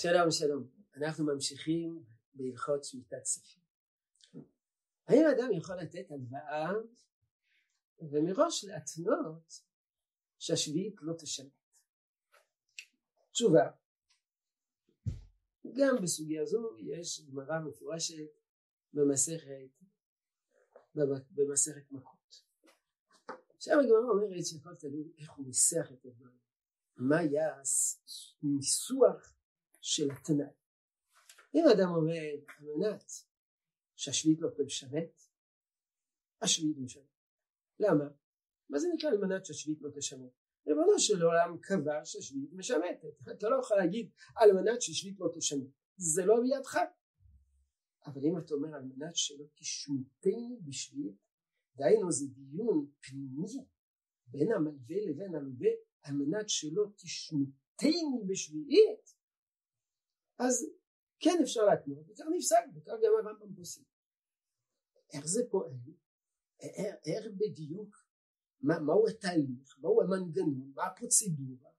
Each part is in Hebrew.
שלום שלום, אנחנו ממשיכים בהלכות שמיטת כספים. האם אדם יכול לתת הלוואה ומראש להתנות שהשביעית לא תשלם? תשובה, גם בסוגיה זו יש גמרא מפורשת במסכת במסכת מכות. עכשיו הגמרא אומרת שהכל תלוי איך הוא ניסח את הדברים. מה היה הניסוח של התנאי. אם אדם אומר על מנת שהשביעית לא תשרת, השביעית משרת. למה? מה זה נקרא על מנת שהשביעית לא תשרת? ריבונו של עולם קבע שהשביעית משמטת. אתה לא יכול להגיד על מנת שהשביעית לא תשמט. זה לא בידך. אבל אם אתה אומר על מנת שלא תשמטני בשביעית, דהיינו זה דיון פנימי בין המלווה לבין הלווה על מנת שלא תשמטני בשביעית, אז כן אפשר להתנות, וכך נפסק, וכך גם הרמב"ם פוסק. איך זה פועל? איך בדיוק, מה, מהו התהליך, מהו המנגנון, מה הפרוצדורה?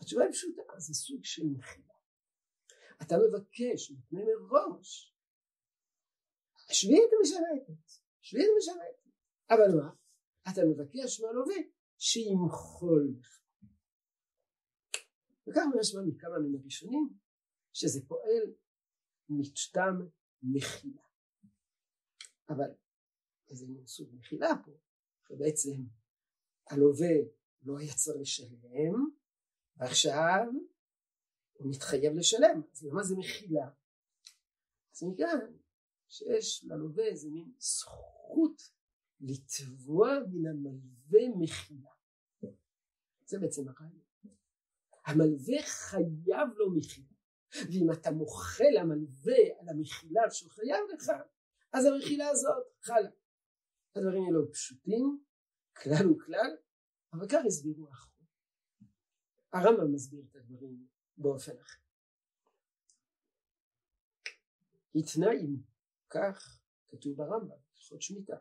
התשובה היא פשוטה, זה סוג של מחילה. אתה מבקש, מפני מראש, שביעית משרתת, שביעית משרתת, אבל מה? אתה מבקש מהלווה שימחול לך. וכך משמע מכמה מן הראשונים שזה פועל משתם מחילה. אבל איזה מין סוג מחילה פה, שבעצם הלווה לא היה צריך לשלם, ועכשיו הוא מתחייב לשלם, אז למה זה מחילה? אז מכאן שיש ללווה איזה מין זכות לתבוע מן המלווה מחילה. זה בעצם הרעיון. המלווה חייב לו מחילה. ואם אתה מוחה למלווה על המחילה שהוא חייב לך אז המחילה הזאת חלה. הדברים האלו פשוטים כלל וכלל אבל כך הסבירו האחרון הרמב"ם מסביר את הדברים באופן אחר. התנה עמו כך כתוב ברמב"ם הלכות שמיטה.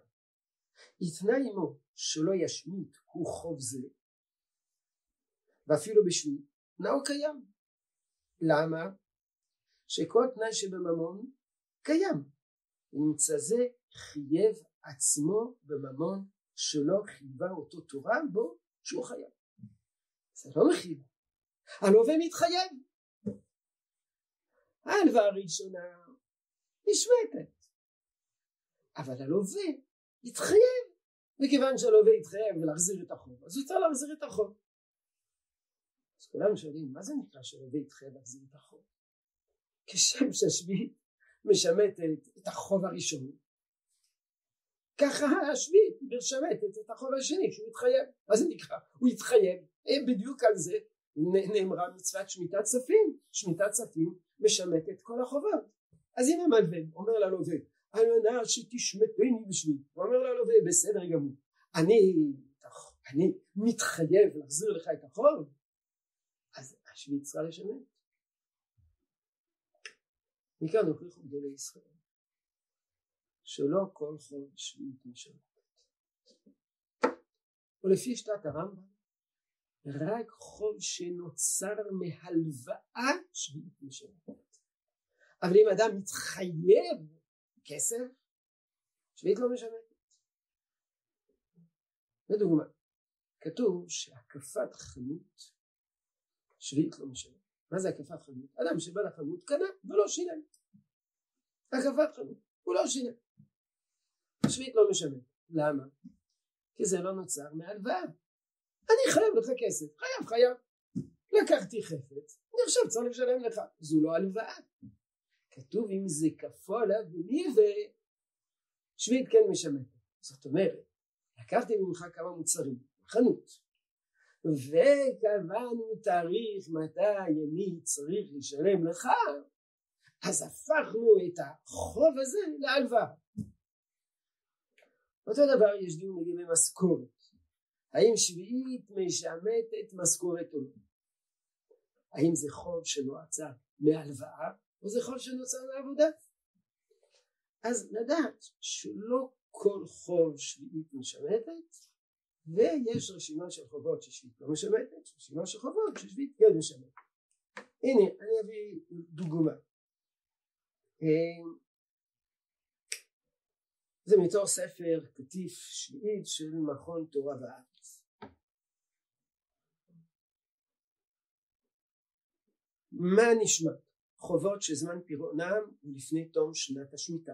התנה עמו שלא ישמיט הוא חוב זה. ואפילו בשביל נאו קיים. למה? שכל תנאי שבממון קיים. ונמצא זה חייב עצמו בממון שלא חייבה אותו תורה בו שהוא חייב. זה לא מחייב הלווה מתחייב. ההלוואה הראשונה נשמטת. אבל הלווה יתחייב מכיוון שהלווה יתחייב להחזיר את החוב אז הוא צריך להחזיר את החוב. אז כולם שואלים מה זה נקרא שהלווה יתחייב להחזיר את החוב כשם שהשביעית משמטת את החוב הראשון ככה השביעית משמטת את החוב השני שהוא התחייב. מה זה נקרא? הוא התחייב. בדיוק על זה נאמרה מצוות שמיטת כספים שמיטת כספים משמטת כל החובות. אז אם המלווה אומר ללווה על מנת שתשמטני בשביל הוא אומר ללווה בסדר גמור אני, אני מתחייב להחזיר לך את החוב אז השביעית צריכה לשמט מכאן הוכיחו גדולי ישראל שלא כל חוב שביעית משלמת ולפי שיטת הרמב"ם רק חוב שנוצר מהלוואה שביעית משלמת אבל אם אדם מתחייב כסף שביעית לא משלמת לדוגמה כתוב שהקפת חנות שביעית לא משלמת מה זה הקפת חנות? אדם שבא לחנות קנה ולא שילם. הקפת חנות הוא לא שילם. השביעית לא משלם למה? כי זה לא נוצר מהלוואה. אני חייב לך כסף חייב חייב. לקחתי חפץ אני עכשיו צריך לשלם לך. זו לא הלוואה. כתוב אם זה כפו עליו וניבה שביעית כן משלמת. זאת אומרת לקחתי ממך כמה מוצרים חנות וקבענו תאריך מתי אני צריך לשלם לך אז הפכנו את החוב הזה להלוואה. אותו דבר יש דיון לגבי משכורת. האם שביעית משמטת משכורת או לא? האם זה חוב שנועצה מהלוואה או זה חוב שנוצר מעבודה אז לדעת שלא כל חוב שביעית משמטת ויש רשימה של חובות ששביעית לא משמטת, רשימה של חובות ששביעית כן משמטת. הנה אני אביא דוגמה. זה מתוך ספר קטיף שביעית של מכון תורה וארץ מה נשמע? חובות שזמן פירעונם הוא לפני תום שנת השמיטה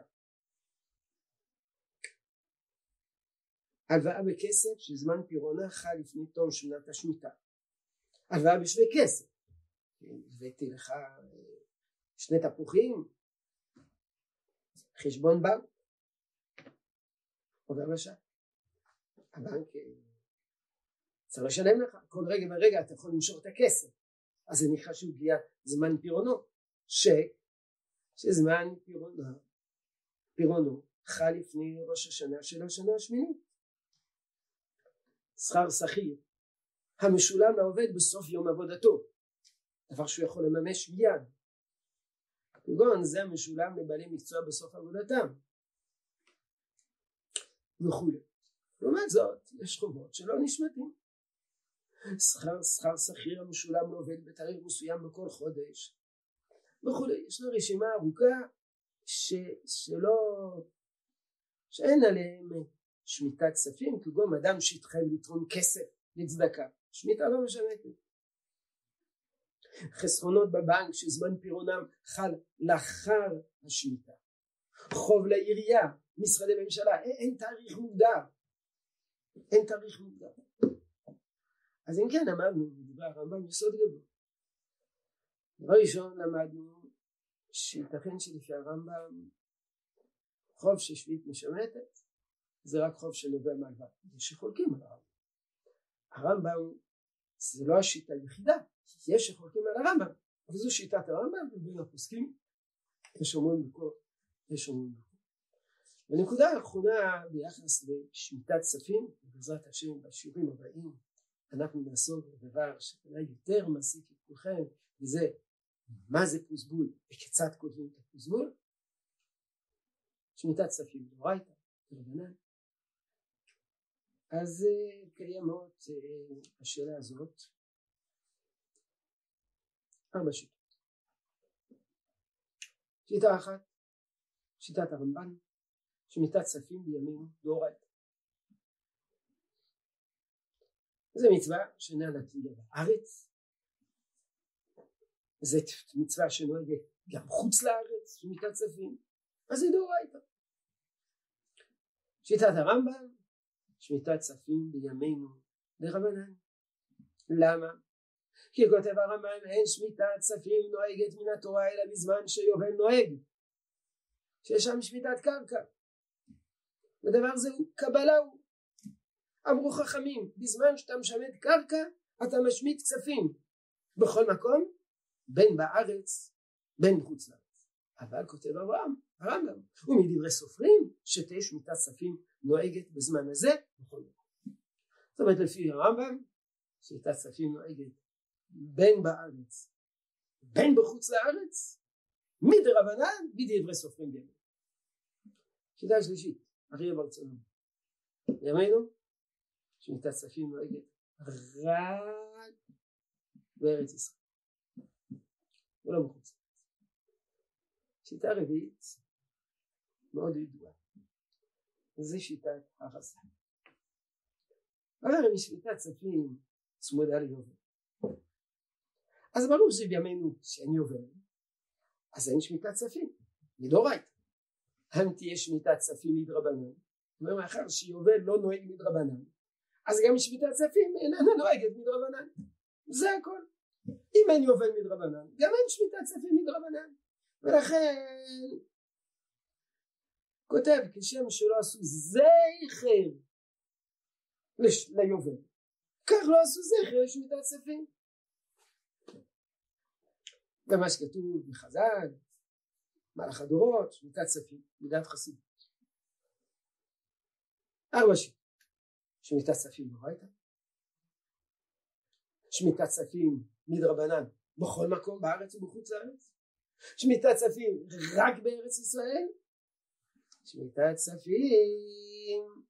הלוואה בכסף שזמן פירעונה חל לפני תום שנת השמיטה. הלוואה בשווה כסף. הבאתי לך שני תפוחים חשבון בנק עובר לשם. הבנק אה, צריך לשלם לך. כל רגע ורגע אתה יכול למשוך את הכסף. אז זה נקרא שהוא הגיע זמן פירעונו. ש שזמן פירעונו חל לפני ראש השנה של השנה השמינית שכר שכיר המשולם לעובד בסוף יום עבודתו דבר שהוא יכול לממש מיד. כגון זה המשולם לבעלי מקצוע בסוף עבודתם. וכולי. לעומת זאת יש חובות שלא נשמטים. שכר שכר שכיר המשולם לעובד בתאריך מסוים בכל חודש. וכולי. יש לנו רשימה ארוכה ש, שלא שאין עליהם שמיטת כספים כגון אדם שהתחייב לתרום כסף לצדקה. שמיטה לא משמטת חסכונות בבנק שזמן פירעונם חל לאחר השמיטה. חוב לעירייה משרדי ממשלה אין, אין תאריך מוגדר. אין תאריך מוגדר. אז אם כן אמרנו מדבר הרמב"ם יסוד גדול. דבר ראשון למדנו שייתכן שלפי הרמב"ם חוב ששביעית משמטת זה רק חוב שנובע מהלוואה יש שחולקים על הרמב"ם. הרמב"ם זה לא השיטה היחידה יש שחולקים על הרמב"ם אבל זו שיטת הרמב"ם ובין הפוסקים יש אומרים בכל יש אומרים בכל ונקודה האחרונה ביחס לשמיטת כספים ובעזרת השם בשיעורים הבאים אנחנו נעסוק בדבר שאולי יותר מעסיק את כולכם וזה מה זה פוסבול וכיצד כותבים את הפוסבול? שמיטת כספים דאורייתא דרבנן אז אה, קיימות אה, השאלה הזאת. ארבע שיטות. שיטה אחת שיטת הרמב"ן שמיטת כספים בימים דאורייתא. זה מצווה שאינה נתינה בארץ. זה מצווה שנוהגת גם חוץ לארץ שמיטת כספים אז זה דאורייתא. שיטת הרמב"ם שמיטת כספים בימינו. דרבנן למה? כי כותב הרמב"ם אין שמיטת כספים נוהגת מן התורה אלא בזמן שיובל נוהג. שיש שם שמיטת קרקע. ודבר זה הוא קבלה הוא. אמרו חכמים בזמן שאתה משמט קרקע אתה משמיט כספים בכל מקום בין בארץ בין בחוץ לארץ. אבל כותב אברהם הרמב"ם ומדברי סופרים שתהיה שמיטת כספים נוהגת בזמן הזה בכל מקום. זאת אומרת לפי הרמב"ם שמיטת כספים נוהגת בין בארץ בין בחוץ לארץ מדרבנן בדברי סופרים בימים שיטה שלישית אריה ברצונו ימינו שמיטת כספים נוהגת רק בארץ ישראל. ולא בחוץ שיטה רביעית מאוד ידועה. זה שיטת הרזה הרי משמיטת כספים צמודה ליובל אז ברור שבימינו שאין יובל. אז אין שמיטת כספים מדאורייתא אם תהיה שמיטת כספים מדרבנן? מאחר שיובל לא נוהג מדרבנן אז גם שמיטת כספים איננה נוהגת מדרבנן. זה הכל. אם אין יובל מדרבנן גם אין שמיטת כספים מדרבנן. ולכן כותב כשם שלא עשו זכר ליובל. כך לא עשו זכר לשמיטת כספים ומה שכתוב בחז"ל מלאך הדורות שמיטת כספים מידת חסידות. ארבע שיטות שמיטת כספים בביתה שמיטת כספים מדרבנן בכל מקום בארץ ובחוץ לארץ? שמיטת כספים רק בארץ ישראל שמיטת כספים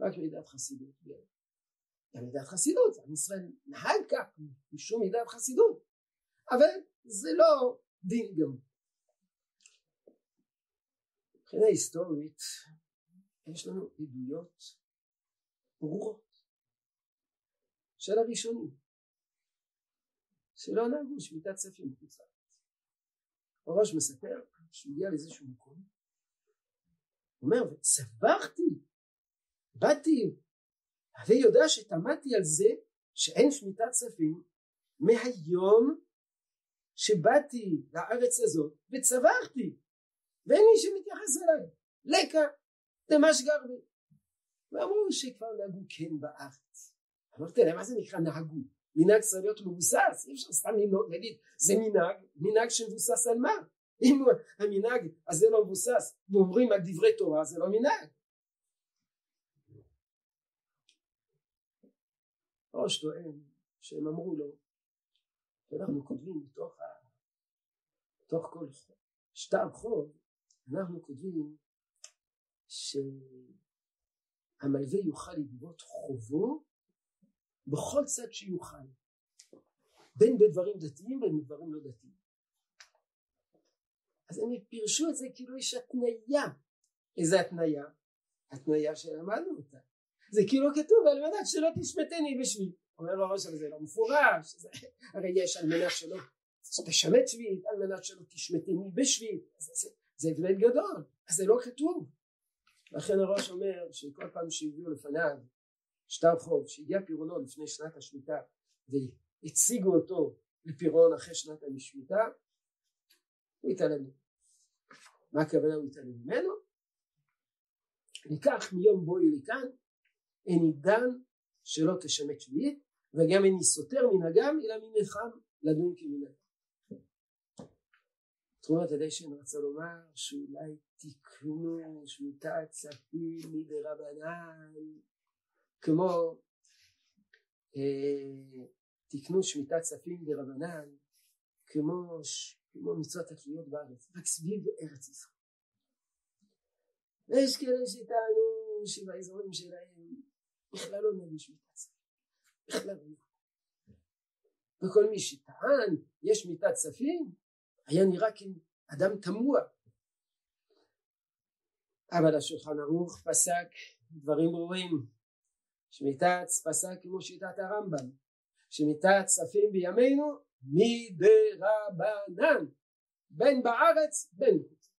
רק מידת חסידות גם מידת חסידות עם ישראל נהג כך משום מידת חסידות אבל זה לא דין גמור. מבחינה היסטורית יש לנו עדויות ברורות של הראשונים שלא נהגו שמיטת ספים בחוץ לארץ. הראש מספר שהוא הגיע לאיזשהו מקום אומר וצווחתי באתי הרי יודע שתמדתי על זה שאין שמיטת כספים מהיום שבאתי לארץ הזאת וצווחתי ואין מי שמתייחס אליי לקה דמש גרבי. ואמרו שכבר נהגו כן בארץ. אמרתי להם מה זה נקרא נהגו? מנהג צריך להיות מבוסס אי אפשר סתם להגיד זה מנהג מנהג שמבוסס על מה אם המנהג הזה לא מבוסס ואומרים על דברי תורה זה לא מנהג. ראש טוען שהם אמרו לו שאנחנו כותבים בתוך, ה... בתוך כל שטר חוב אנחנו כותבים שהמלווה יוכל לגבות חובו בכל צד שיוכל בין בדברים דתיים ובין בדברים לא דתיים אז הם פירשו את זה כאילו יש התניה. איזה התניה? התניה שלמדנו אותה. זה כאילו כתוב על מנת שלא תשמטני בשביל. אומר לו ראש זה לא מפורש. זה, הרי יש על מנת שלא תשמט שביעית על מנת שלא תשמטני בשביל. זה, זה, זה הבדל גדול. אז זה לא כתוב. לכן הראש אומר שכל פעם שהביאו לפניו שטר חוב שהגיע פירונו לפני שנת השמיטה והציגו אותו לפירון אחרי שנת השמיטה הוא התעלם מה הכוונה הוא התעלם ממנו? ניקח מיום בואי לכאן אין עידן שלא תשמט שביעית וגם איני סותר מנהגם אלא מנחם לדון כמנהג תרומת הדשן רצה לומר שאולי תקנו שמיטת צפים מדרבנן כמו אה, תקנו שמיטת צפים דרבנן כמו, כמו מצוות התלויות בארץ רק סביב ארץ ישראל. ויש כאלה שטענו שבאזורים שלהם בכלל לא נביא שמיטת צפים בכלל לא וכל מי שטען יש שמיטת צפים היה נראה כאדם תמוה. אבל השולחן ערוך פסק דברים ברורים. שמיטת פסק כמו שיטת הרמב"ם. שמיטת צפים בימינו מדרבנן בין בארץ בין מחוץ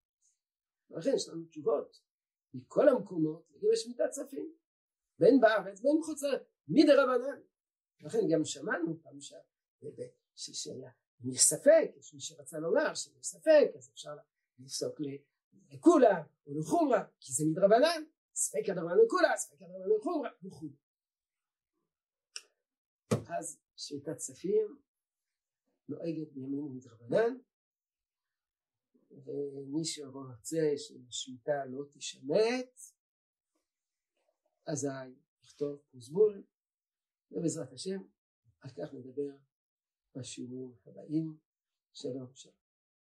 ולכן יש לנו תשובות מכל המקומות לגבי שמיטת צפים. בין בארץ בין מחוץ לארץ מדרבנן. לכן גם שמענו פעם שהיה אם יש ספק, יש מי שרצה לומר שאם יש ספק אז אפשר לפסוק לכולה או לחומרה כי זה מדרבנן. ספק הדרבנן לכולה, ספק הדרבנן לחומרה וכו' אז שמיטת כספים נוהגת בימינו מדרבנן ומי שרוצה שהשמיטה לא תשמט אזי יכתוב פוזבול ובעזרת השם על כך נדבר בשיעורים הבאים. שלום שלום